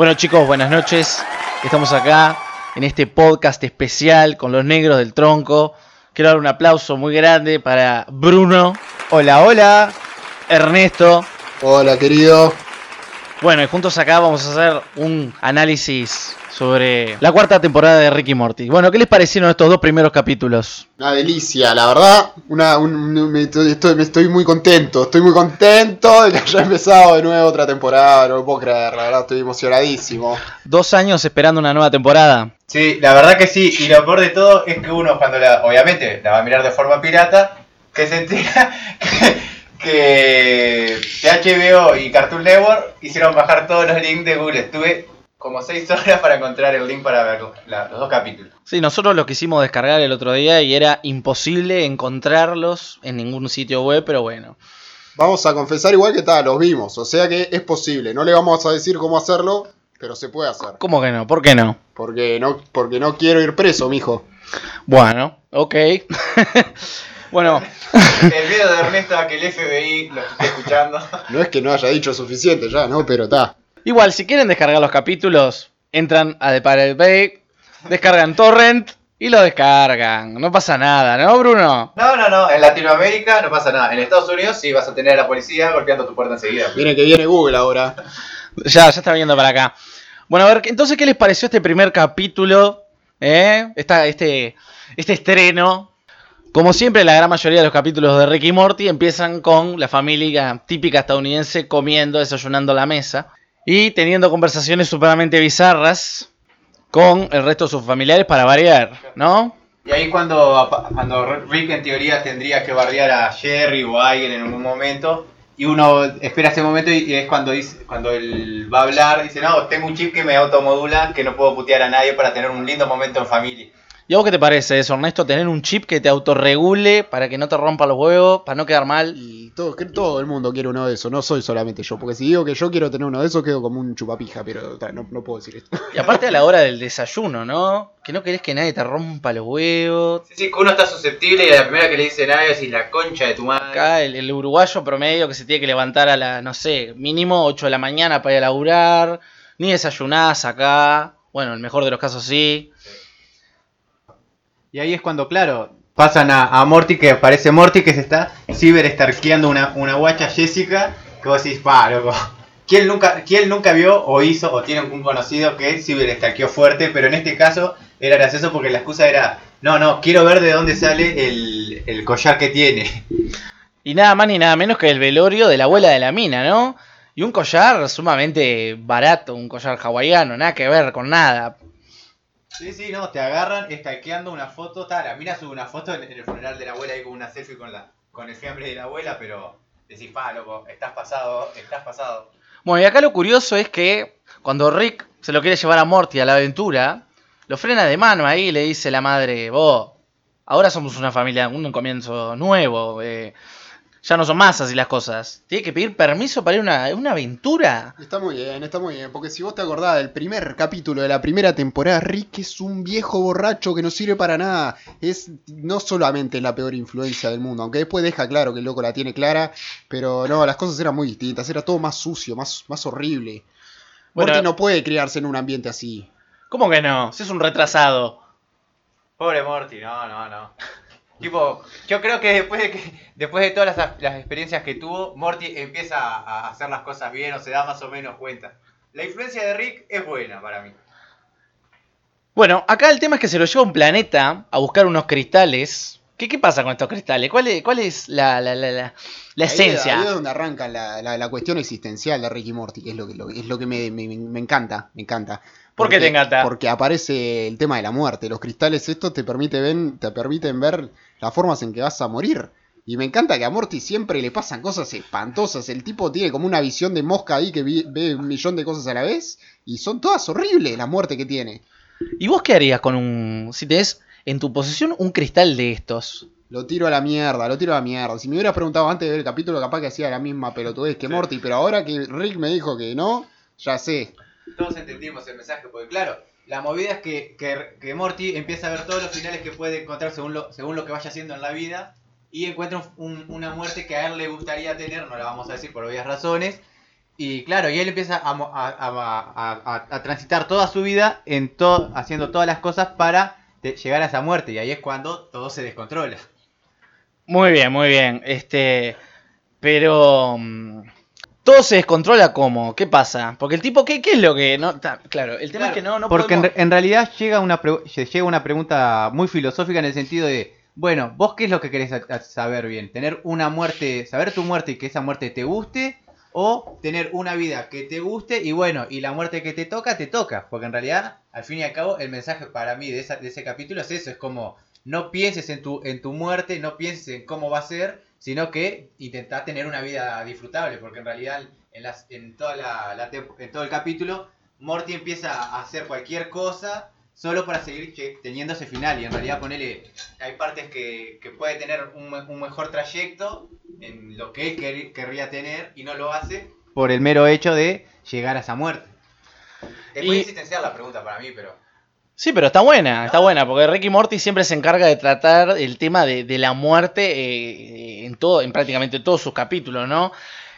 Bueno chicos, buenas noches. Estamos acá en este podcast especial con los negros del tronco. Quiero dar un aplauso muy grande para Bruno. Hola, hola. Ernesto. Hola, querido. Bueno, y juntos acá vamos a hacer un análisis sobre la cuarta temporada de Ricky Morty. Bueno, ¿qué les parecieron estos dos primeros capítulos? Una delicia, la verdad. Una, un, me, estoy, me estoy muy contento. Estoy muy contento de que haya empezado de nuevo otra temporada. No lo puedo creer, la verdad, estoy emocionadísimo. Dos años esperando una nueva temporada. Sí, la verdad que sí. Y lo peor de todo es que uno, cuando la, obviamente la va a mirar de forma pirata, que se entera que, que HBO y Cartoon Network hicieron bajar todos los links de Google. Estuve como seis horas para encontrar el link para ver los dos capítulos. Sí, nosotros lo quisimos descargar el otro día y era imposible encontrarlos en ningún sitio web, pero bueno. Vamos a confesar igual que tal, los vimos, o sea que es posible. No le vamos a decir cómo hacerlo, pero se puede hacer. ¿Cómo que no? ¿Por qué no? Porque no, porque no quiero ir preso, mijo. Bueno, ok. bueno. el miedo de Ernesto a que el FBI lo esté escuchando. No es que no haya dicho suficiente ya, ¿no? Pero está. Igual, si quieren descargar los capítulos, entran a The Pirate Bay, descargan Torrent y lo descargan. No pasa nada, ¿no, Bruno? No, no, no. En Latinoamérica no pasa nada. En Estados Unidos sí vas a tener a la policía golpeando tu puerta enseguida. Viene que viene Google ahora. Ya, ya está viendo para acá. Bueno, a ver, entonces, ¿qué les pareció este primer capítulo? ¿Eh? Esta, este, este estreno. Como siempre, la gran mayoría de los capítulos de Ricky Morty empiezan con la familia típica estadounidense comiendo, desayunando la mesa y teniendo conversaciones supremamente bizarras con el resto de sus familiares para variar, ¿no? Y ahí cuando, cuando Rick en teoría tendría que bardear a Jerry o a alguien en algún momento, y uno espera ese momento y es cuando dice, cuando él va a hablar, dice, no, tengo un chip que me automodula, que no puedo putear a nadie para tener un lindo momento en familia. ¿Y a vos qué te parece eso, Ernesto? Tener un chip que te autorregule para que no te rompa los huevos, para no quedar mal. Y todo, todo el mundo quiere uno de esos, no soy solamente yo. Porque si digo que yo quiero tener uno de esos, quedo como un chupapija, pero no, no puedo decir esto. Y aparte a la hora del desayuno, ¿no? Que no querés que nadie te rompa los huevos. Sí, sí, que uno está susceptible y la primera que le dice nadie es la concha de tu madre. Acá el, el, uruguayo promedio que se tiene que levantar a la, no sé, mínimo 8 de la mañana para ir a laburar. Ni desayunás acá. Bueno, en el mejor de los casos sí. Y ahí es cuando, claro, pasan a, Morty, que aparece Morty, que se está ciberestarqueando una, una guacha Jessica, que vos decís, pa, loco. ¿Quién nunca, ¿Quién nunca vio o hizo o tiene un conocido que ciberestarqueó fuerte? Pero en este caso era gracioso porque la excusa era, no, no, quiero ver de dónde sale el, el collar que tiene. Y nada más ni nada menos que el velorio de la abuela de la mina, ¿no? Y un collar sumamente barato, un collar hawaiano, nada que ver con nada. Sí, sí, no, te agarran estalqueando una foto, tal, la sube una foto en, el funeral de la abuela ahí con una selfie con la con el fiambre de la abuela, pero decís, pa, loco, estás pasado, estás pasado. Bueno, y acá lo curioso es que cuando Rick se lo quiere llevar a Morty a la aventura, lo frena de mano ahí y le dice la madre, vos, ahora somos una familia, un comienzo nuevo, eh, ya no son más así las cosas. Tiene que pedir permiso para ir a una, una, aventura. Está muy bien, está muy bien. Porque si vos te acordás del primer capítulo de la primera temporada, Rick es un viejo borracho que no sirve para nada. Es no solamente la peor influencia del mundo, aunque después deja claro que el loco la tiene clara. Pero no, las cosas eran muy distintas. Era todo más sucio, más, más horrible. Bueno, Morty no puede criarse en un ambiente así. ¿Cómo que no? Si es un retrasado. Pobre Morty, no, no, no. Tipo, yo creo que después de que después de todas las, las, experiencias que tuvo, Morty empieza a hacer las cosas bien o se da más o menos cuenta. La influencia de Rick es buena para mí. Bueno, acá el tema es que se lo lleva a un planeta a buscar unos cristales. ¿Qué, qué pasa con estos cristales? ¿Cuál es, cuál es la, la, la, la, la esencia? Ahí, ahí, es donde arranca la, la, cuestión existencial de Rick y Morty, que es lo que, lo, es lo que me, me, me encanta, me encanta. ¿Por qué te encanta? Porque aparece el tema de la muerte. Los cristales estos te, permite ven, te permiten ver las formas en que vas a morir. Y me encanta que a Morty siempre le pasan cosas espantosas. El tipo tiene como una visión de mosca ahí que ve un millón de cosas a la vez. Y son todas horribles la muerte que tiene. ¿Y vos qué harías con un... si tenés en tu posesión un cristal de estos? Lo tiro a la mierda, lo tiro a la mierda. Si me hubieras preguntado antes de ver el capítulo, capaz que hacía la misma pelotudez que sí. Morty. Pero ahora que Rick me dijo que no, ya sé. Todos entendimos el mensaje, porque claro, la movida es que, que, que, Morty empieza a ver todos los finales que puede encontrar según lo, según lo que vaya haciendo en la vida y encuentra un, un, una muerte que a él le gustaría tener, no la vamos a decir por obvias razones, Y claro, y él empieza a, a- a- a- transitar toda su vida en to- haciendo todas las cosas para llegar a esa muerte. Y ahí es cuando todo se descontrola. Muy bien, muy bien. Este, pero mm, todo se descontrola cómo, ¿qué pasa? Porque el tipo, ¿qué, qué es lo que no? ta- claro, el tema es que no, no Porque en, re- en realidad llega una, pre- llega una pregunta muy filosófica en el sentido de, bueno, ¿vos qué es lo que querés a- a saber bien? ¿Tener una muerte, saber tu muerte y que esa muerte te guste? ¿O tener una vida que te guste y bueno, y la muerte que te toca, te toca? Porque en realidad, al fin y al cabo, el mensaje para mí de, esa- de ese capítulo es eso, es como, no pienses en tu, en tu muerte, no pienses en cómo va a ser, sino que intentás tener una vida disfrutable, porque en realidad en, las, en, toda la, en todo el capítulo Morty empieza a hacer cualquier cosa solo para seguir teniendo ese final. Y en realidad, ponele, hay partes que, que puede tener un, un mejor trayecto en lo que él quer- querría tener y no lo hace por el mero hecho de llegar a esa muerte. Es muy existencial la pregunta para mí, pero. Sí, pero está buena, está buena, porque Ricky Morty siempre se encarga de tratar el tema de, de la muerte eh, en todo, en prácticamente todos sus capítulos, ¿no?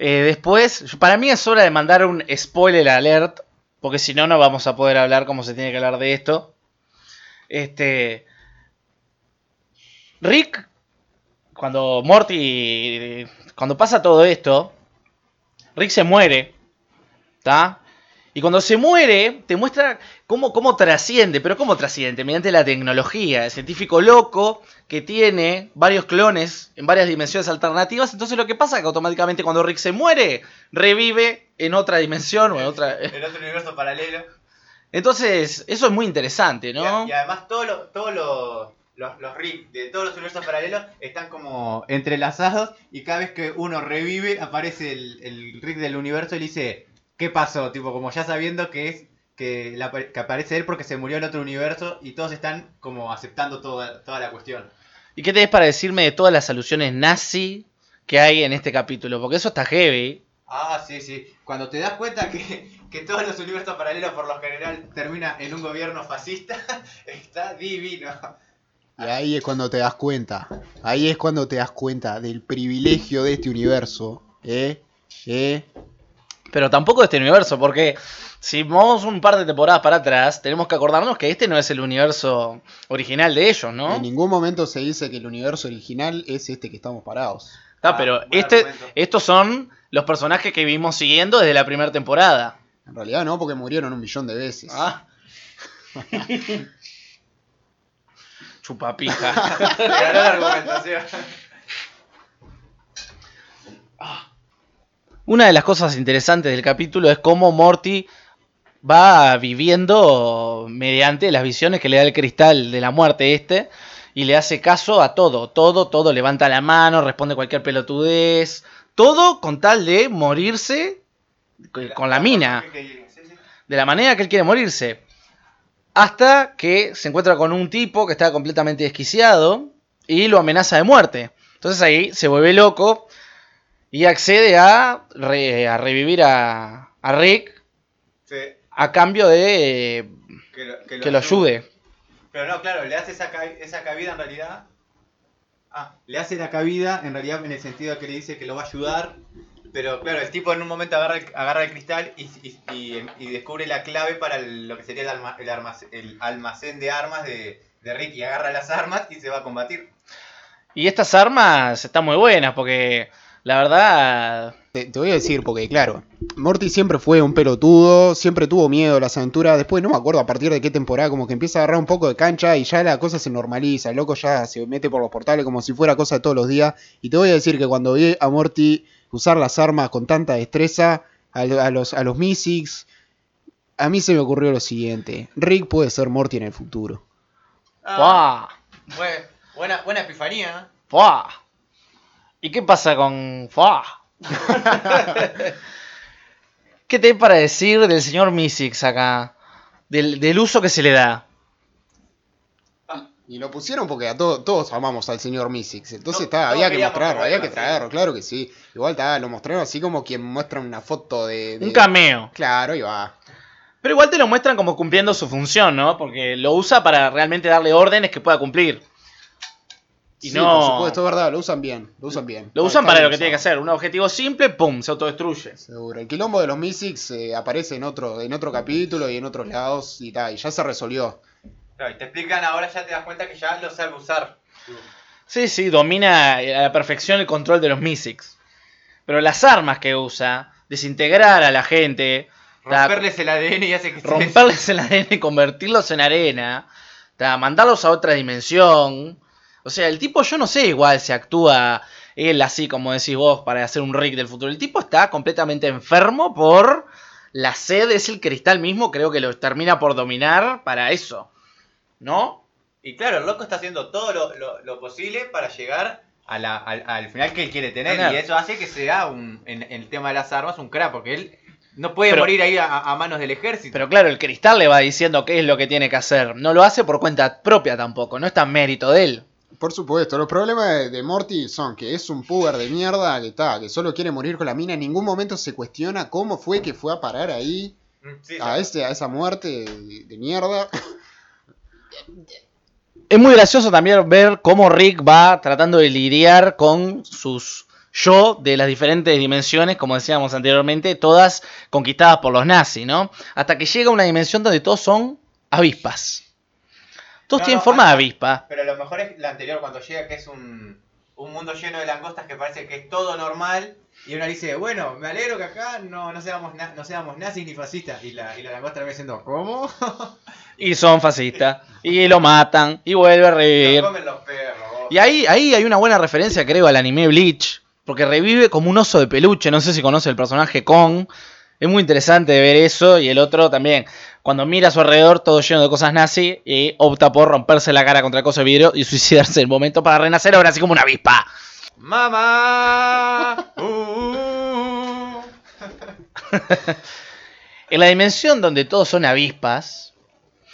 Eh, después, para mí es hora de mandar un spoiler alert, porque si no, no vamos a poder hablar como se tiene que hablar de esto. Este. Rick, cuando Morty. Cuando pasa todo esto, Rick se muere. ¿Está? Y cuando se muere, te muestra cómo, cómo trasciende, pero cómo trasciende, mediante la tecnología. El científico loco que tiene varios clones en varias dimensiones alternativas. Entonces lo que pasa es que automáticamente cuando Rick se muere, revive en otra dimensión o en otra... En otro universo paralelo. Entonces, eso es muy interesante, ¿no? Y, y además todos los todos los, los, los Rick de todos los universos paralelos están como entrelazados y cada vez que uno revive aparece el, el Rick del universo y le dice, ¿qué pasó? Tipo, como ya sabiendo que es que, la- que aparece él porque se murió en otro universo y todos están como aceptando toda, toda la cuestión. ¿Y qué tenés para decirme de todas las alusiones nazi que hay en este capítulo? Porque eso está heavy. Ah, sí, sí. Cuando te das cuenta que, que todos los universos paralelos por lo general termina en un gobierno fascista, está divino. Y ahí es cuando te das cuenta. Ahí es cuando te das cuenta del privilegio de este universo. ¿Eh? ¿Eh? Pero tampoco de este universo, porque si vamos un par de temporadas para atrás, tenemos que acordarnos que este no es el universo original de ellos, ¿no? En ningún momento se dice que el universo original es este que estamos parados. Está, Ah, pero buen este, argumento. estos son los personajes que vimos siguiendo desde la primera temporada. En realidad no, porque murieron un millón de veces. Ah. Chupapija. Ganó la argumentación. Una de las cosas interesantes del capítulo es cómo Morty va viviendo mediante las visiones que le da el cristal de la muerte este y le hace caso a todo, todo, todo, levanta la mano, responde cualquier pelotudez, todo con tal de morirse con la mina, de la manera que él quiere morirse. Hasta que se encuentra con un tipo que está completamente desquiciado y lo amenaza de muerte. Entonces ahí se vuelve loco y accede a, re- a revivir a, a Rick Sí, a cambio de eh, que lo, que lo ayude. Pero no, claro, le hace esa, esa cabida en realidad. Ah, le hace la cabida en realidad en el sentido de que le dice que lo va a ayudar. Pero claro, el tipo en un momento agarra el, agarra el cristal y, y- y- y descubre la clave para el- lo que sería el, alma- el, almac- el almacén de armas de, de Rick. Y agarra las armas y se va a combatir. Y estas armas están muy buenas porque la verdad... Te, te voy a decir, porque claro, Morty siempre fue un pelotudo, siempre tuvo miedo a las aventuras. Después no me acuerdo a partir de qué temporada, como que empieza a agarrar un poco de cancha y ya la cosa se normaliza. El loco ya se mete por los portales como si fuera cosa de todos los días. Y te voy a decir que cuando vi a Morty usar las armas con tanta destreza, a, a los, a los Mysics, a mí se me ocurrió lo siguiente: Rick puede ser Morty en el futuro. Bue- buena, buena epifanía. ¡Fua! ¿Y qué pasa con... ¡Fua! ¿Qué te hay para decir del señor Mystics acá? Del, del uso que se le da. Y lo pusieron porque a to- todos amamos al señor Mystics. Entonces No, está, había que mostrarlo, había que traerlo, claro que sí. Igual está, lo mostraron así como quien muestra una foto de. de- Un cameo. Claro, y va. Pero igual te lo muestran como cumpliendo su función, ¿no? Porque lo usa para realmente darle órdenes que pueda cumplir. Y Sí, no. por supuesto, es verdad, lo usan bien, lo usan bien. Lo usan para lo que tiene que hacer. Un objetivo simple, ¡pum! Se autodestruye. Seguro. El quilombo de los Mystics eh, aparece en otro, en otro capítulo y en otros lados y tal, y ya se resolvió. Claro, y te explican ahora, ya te das cuenta que ya lo sabe usar. Sí, sí, domina a la perfección el control de los Mystics. Pero las armas que usa, desintegrar a la gente, ta, Romperles el ADN y hace que se- romperles el ADN y convertirlos en arena, ta, mandarlos a otra dimensión. O sea, el tipo, yo no sé igual si actúa él así como decís vos para hacer un Rick del futuro. El tipo está completamente enfermo por la sed, es el cristal mismo, creo que lo termina por dominar para eso. ¿No? Y claro, el loco está haciendo todo lo, lo- lo posible para llegar a la- al, al final que él quiere tener. Y eso hace que sea un, en, en el tema de las armas un crack, porque él no puede Pero- morir ahí a, a manos del ejército. Pero claro, el cristal le va diciendo qué es lo que tiene que hacer. No lo hace por cuenta propia tampoco, no está en mérito de él. Por supuesto, los problemas de, de Morty son que es un puber de mierda que está, que solo quiere morir con la mina, en ningún momento se cuestiona cómo fue que fue a parar ahí, Mm, sí, a, ese, a esa muerte de, de mierda. Es muy gracioso también ver cómo Rick va tratando de lidiar con sus yo de las diferentes dimensiones, como decíamos anteriormente, todas conquistadas por los nazis, ¿no? Hasta que llega a una dimensión donde todos son avispas. Todos No, tienen no, forma de avispa. Pero lo mejor es la anterior, cuando llega que es un, un mundo lleno de langostas que parece que es todo normal. Y uno dice, bueno, me alegro que acá no, no, seamos, na- no seamos nazis ni fascistas. Y la, y la langosta le va diciendo, ¿cómo? Y son fascistas. Y lo matan. Y vuelve a revivir. Lo comen los perros. vos. Y ahí, ahí hay una buena referencia, creo, al anime Bleach. Porque revive como un oso de peluche. No sé si conoce el personaje Kong. Es muy interesante ver eso. Y el otro también. Cuando mira a su alrededor, todo lleno de cosas nazi. Y opta por romperse la cara contra el coso de vidrio. Y suicidarse en el momento para renacer ahora así como una avispa. ¡Mamá! Uh. En la dimensión donde todos son avispas.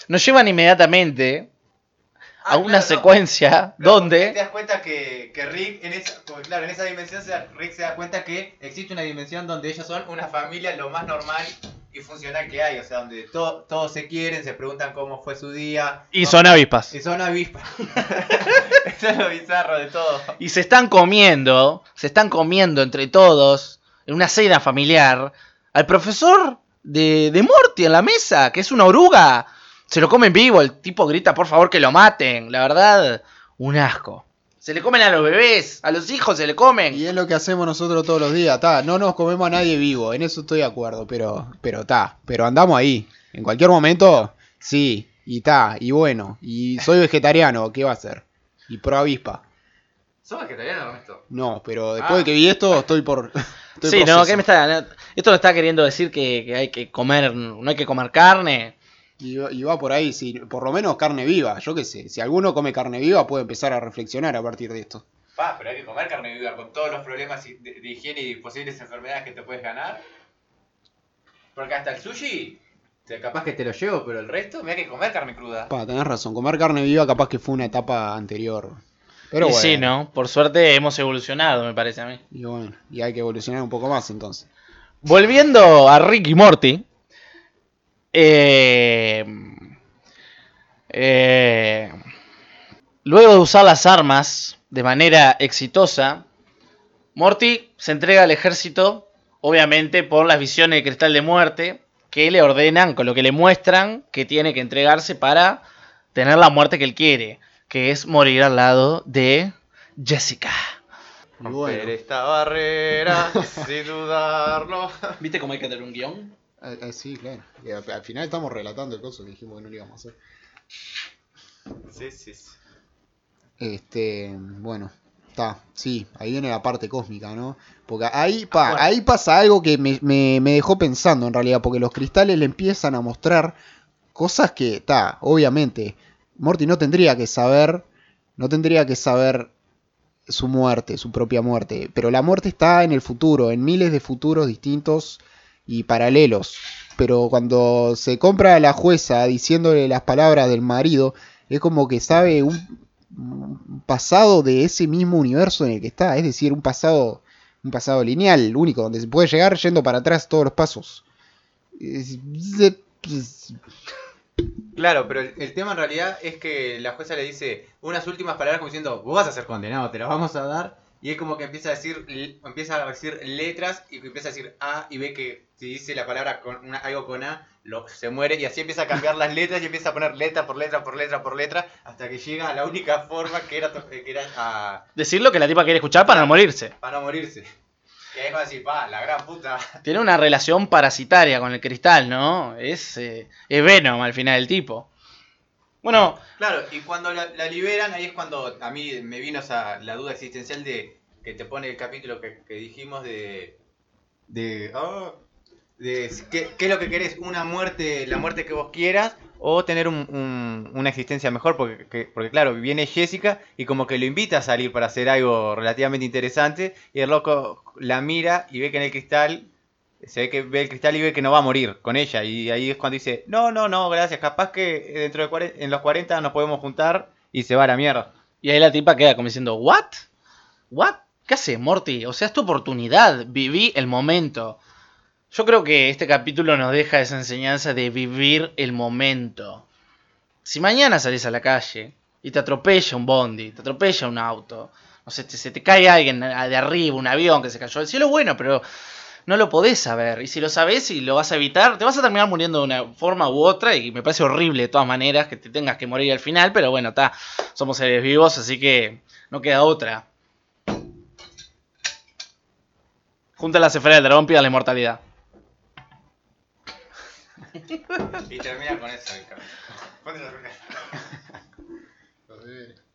Nos llevan inmediatamente a Ah, una claro, secuencia donde. Te das cuenta que, que Rick, en esa, claro, en esa dimensión, Rick se da cuenta que existe una dimensión donde ellos son una familia lo más normal y funcional que hay. O sea, donde to- todos se quieren, se preguntan cómo fue su día. Y ¿no? son avispas. Y son avispas. Eso es lo bizarro de todo. Y se están comiendo, se están comiendo entre todos, en una cena familiar, al profesor de, de Morty en la mesa, que es una oruga. Se lo comen vivo, el tipo grita por favor que lo maten. La verdad, un asco. Se le comen a los bebés, a los hijos se le comen. Y es lo que hacemos nosotros todos los días, ta, no nos comemos a nadie vivo, en eso estoy de acuerdo, pero, pero ta, pero andamos ahí. En cualquier momento, sí, y ta, y bueno, y soy vegetariano, ¿qué va a hacer? Y pro avispa. ¿Sos vegetariano, Ernesto? No, pero después de Ah. que vi esto, estoy por. estoy Sí, no. ¿qué me está, no, esto no está queriendo decir que, que hay que comer, no hay que comer carne. Y, va- y va por ahí, sí, por lo menos carne viva, yo qué sé. Si alguno come carne viva, puede empezar a reflexionar a partir de esto. Pa, pero hay que comer carne viva con todos los problemas de, de higiene y posibles enfermedades que te puedes ganar. Porque hasta el sushi, capaz que te lo llevo, pero el resto, me hay que comer carne cruda. Pa, tenés razón, comer carne viva capaz que fue una etapa anterior. Pero y bueno. sí, ¿no? Por suerte hemos evolucionado, me parece a mí. Y bueno, y hay que evolucionar un poco más entonces. Volviendo a Rick y Morty. eh, eh, luego de usar las armas de manera exitosa, Morty se entrega al ejército, obviamente por las visiones de cristal de muerte, que le ordenan, con lo que le muestran que tiene que entregarse para tener la muerte que él quiere, que es morir al lado de Jessica. Y bueno, esta barrera, sin dudarlo. ¿Viste cómo hay que tener un guion? eh, eh, sí, claro. Y al, al final estamos relatando el coso que dijimos que no lo íbamos a hacer. Sí, sí, sí. Este, bueno, está, sí, ahí viene la parte cósmica, ¿no? Porque ahí, pa, Bueno. ahí pasa algo que me, me- me dejó pensando en realidad, porque los cristales le empiezan a mostrar cosas que, está, obviamente, Morty no tendría que saber, no tendría que saber su muerte, su propia muerte, pero la muerte está en el futuro, en miles de futuros distintos y paralelos. Pero cuando se compra a la jueza diciéndole las palabras del marido, es como que sabe un, pasado de ese mismo universo en el que está, es decir, un pasado un pasado lineal, único, donde se puede llegar yendo para atrás todos los pasos. Claro, pero el, el tema en realidad es que la jueza le dice unas últimas palabras como diciendo, vos vas a ser condenado, te las vamos a dar. Y es como que empieza a decir, empieza a decir letras y empieza a decir A y ve que si dice la palabra con una, algo con A, lo, se muere y así empieza a cambiar las letras y empieza a poner letra por letra por letra por letra hasta que llega a la única forma que era, que era a, Decir lo que la tipa quiere escuchar para no morirse. para no morirse. Que ahí es cuando decir, pa, la gran puta. Tiene una relación parasitaria con el cristal, ¿no? Es, eh, es Venom al final el tipo. Bueno, Claro, y cuando la, la liberan, ahí es cuando a mí me vino esa, la duda existencial de que te pone el capítulo que, dijimos de. de. ah, de ¿qué, qué es lo que querés? ¿Una muerte, la muerte que vos quieras? ¿O tener un- un- una existencia mejor? Porque, que- porque, claro, viene Jessica y como que lo invita a salir para hacer algo relativamente interesante. Y el loco la mira y ve que en el cristal se ve que ve el cristal y ve que no va a morir con ella. Y ahí es cuando dice, no, no, no, gracias. Capaz que dentro de en los 40 nos podemos juntar y se va a la mierda. y ahí la tipa queda como diciendo, ¿what? ¿What? ¿Qué haces, Morty? O sea, es tu oportunidad. Viví el momento. Yo creo que este capítulo nos deja esa enseñanza de vivir el momento. Si mañana salís a la calle y te atropella un bondi, te atropella un auto, no sé, se te cae alguien de arriba, un avión que se cayó del cielo, bueno, pero no lo podés saber. Y si lo sabés y lo vas a evitar, te vas a terminar muriendo de una forma u otra. Y me parece horrible de todas maneras que te tengas que morir al final, pero bueno, está. Somos seres vivos, así que no queda otra. Junta la esfera del dragón, pida la inmortalidad. Y termina con eso el.